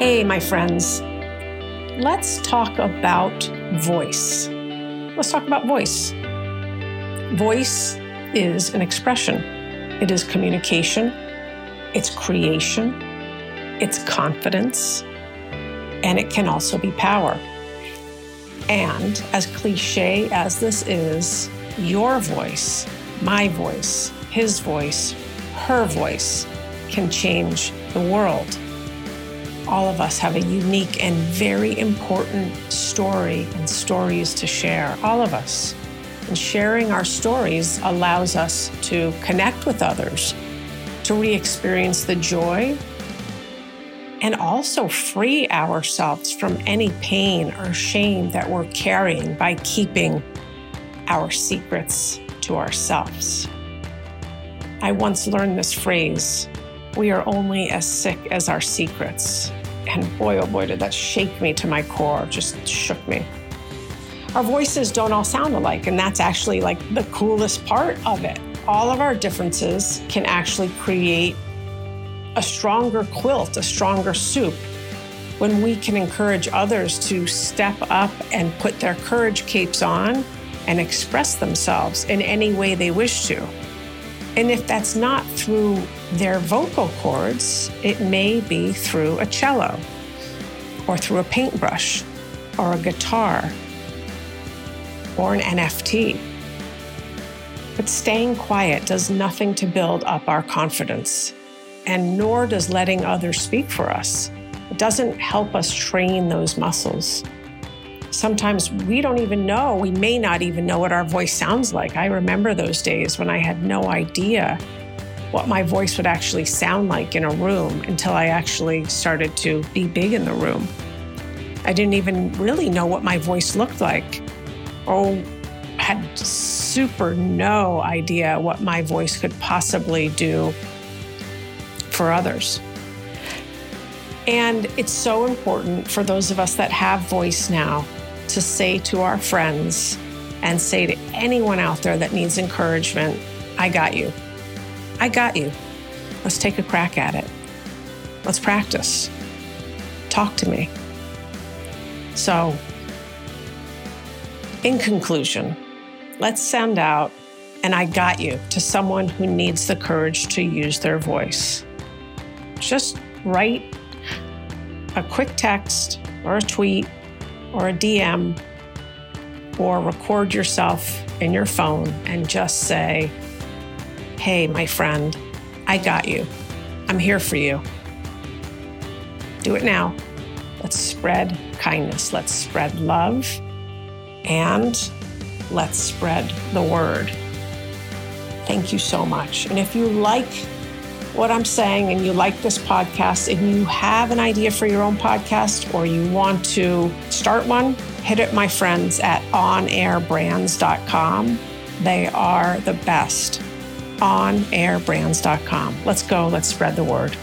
Hey, my friends, let's talk about voice. Let's talk about voice. Voice is an expression, it is communication, it's creation, it's confidence, and it can also be power. And as cliche as this is, your voice, my voice, his voice, her voice can change the world all of us have a unique and very important story and stories to share, all of us. And sharing our stories allows us to connect with others, to re experience the joy, and also free ourselves from any pain or shame that we're carrying by keeping our secrets to ourselves. I once learned this phrase we are only as sick as our secrets. And boy, oh boy, did that shake me to my core, just shook me. Our voices don't all sound alike, and that's actually like the coolest part of it. All of our differences can actually create a stronger quilt, a stronger soup, when we can encourage others to step up and put their courage capes on and express themselves in any way they wish to. And if that's not through their vocal cords, it may be through a cello or through a paintbrush or a guitar or an NFT. But staying quiet does nothing to build up our confidence, and nor does letting others speak for us. It doesn't help us train those muscles sometimes we don't even know, we may not even know what our voice sounds like. I remember those days when I had no idea what my voice would actually sound like in a room until I actually started to be big in the room. I didn't even really know what my voice looked like or had super no idea what my voice could possibly do for others. And it's so important for those of us that have voice now to say to our friends and say to anyone out there that needs encouragement I got you. I got you. Let's take a crack at it. Let's practice. Talk to me. So, in conclusion, let's send out an I got you to someone who needs the courage to use their voice. Just write a quick text or a tweet or a DM or record yourself in your phone and just say, Hey, my friend, I got you. I'm here for you. Do it now. Let's spread kindness. Let's spread love. And let's spread the word. Thank you so much. And if you like what I'm saying and you like this podcast and you have an idea for your own podcast or you want to start one, hit it, my friends, at onairbrands.com. They are the best. Onairbrands.com. Let's go. Let's spread the word.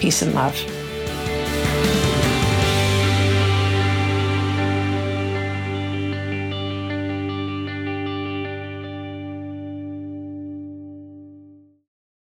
Peace and love.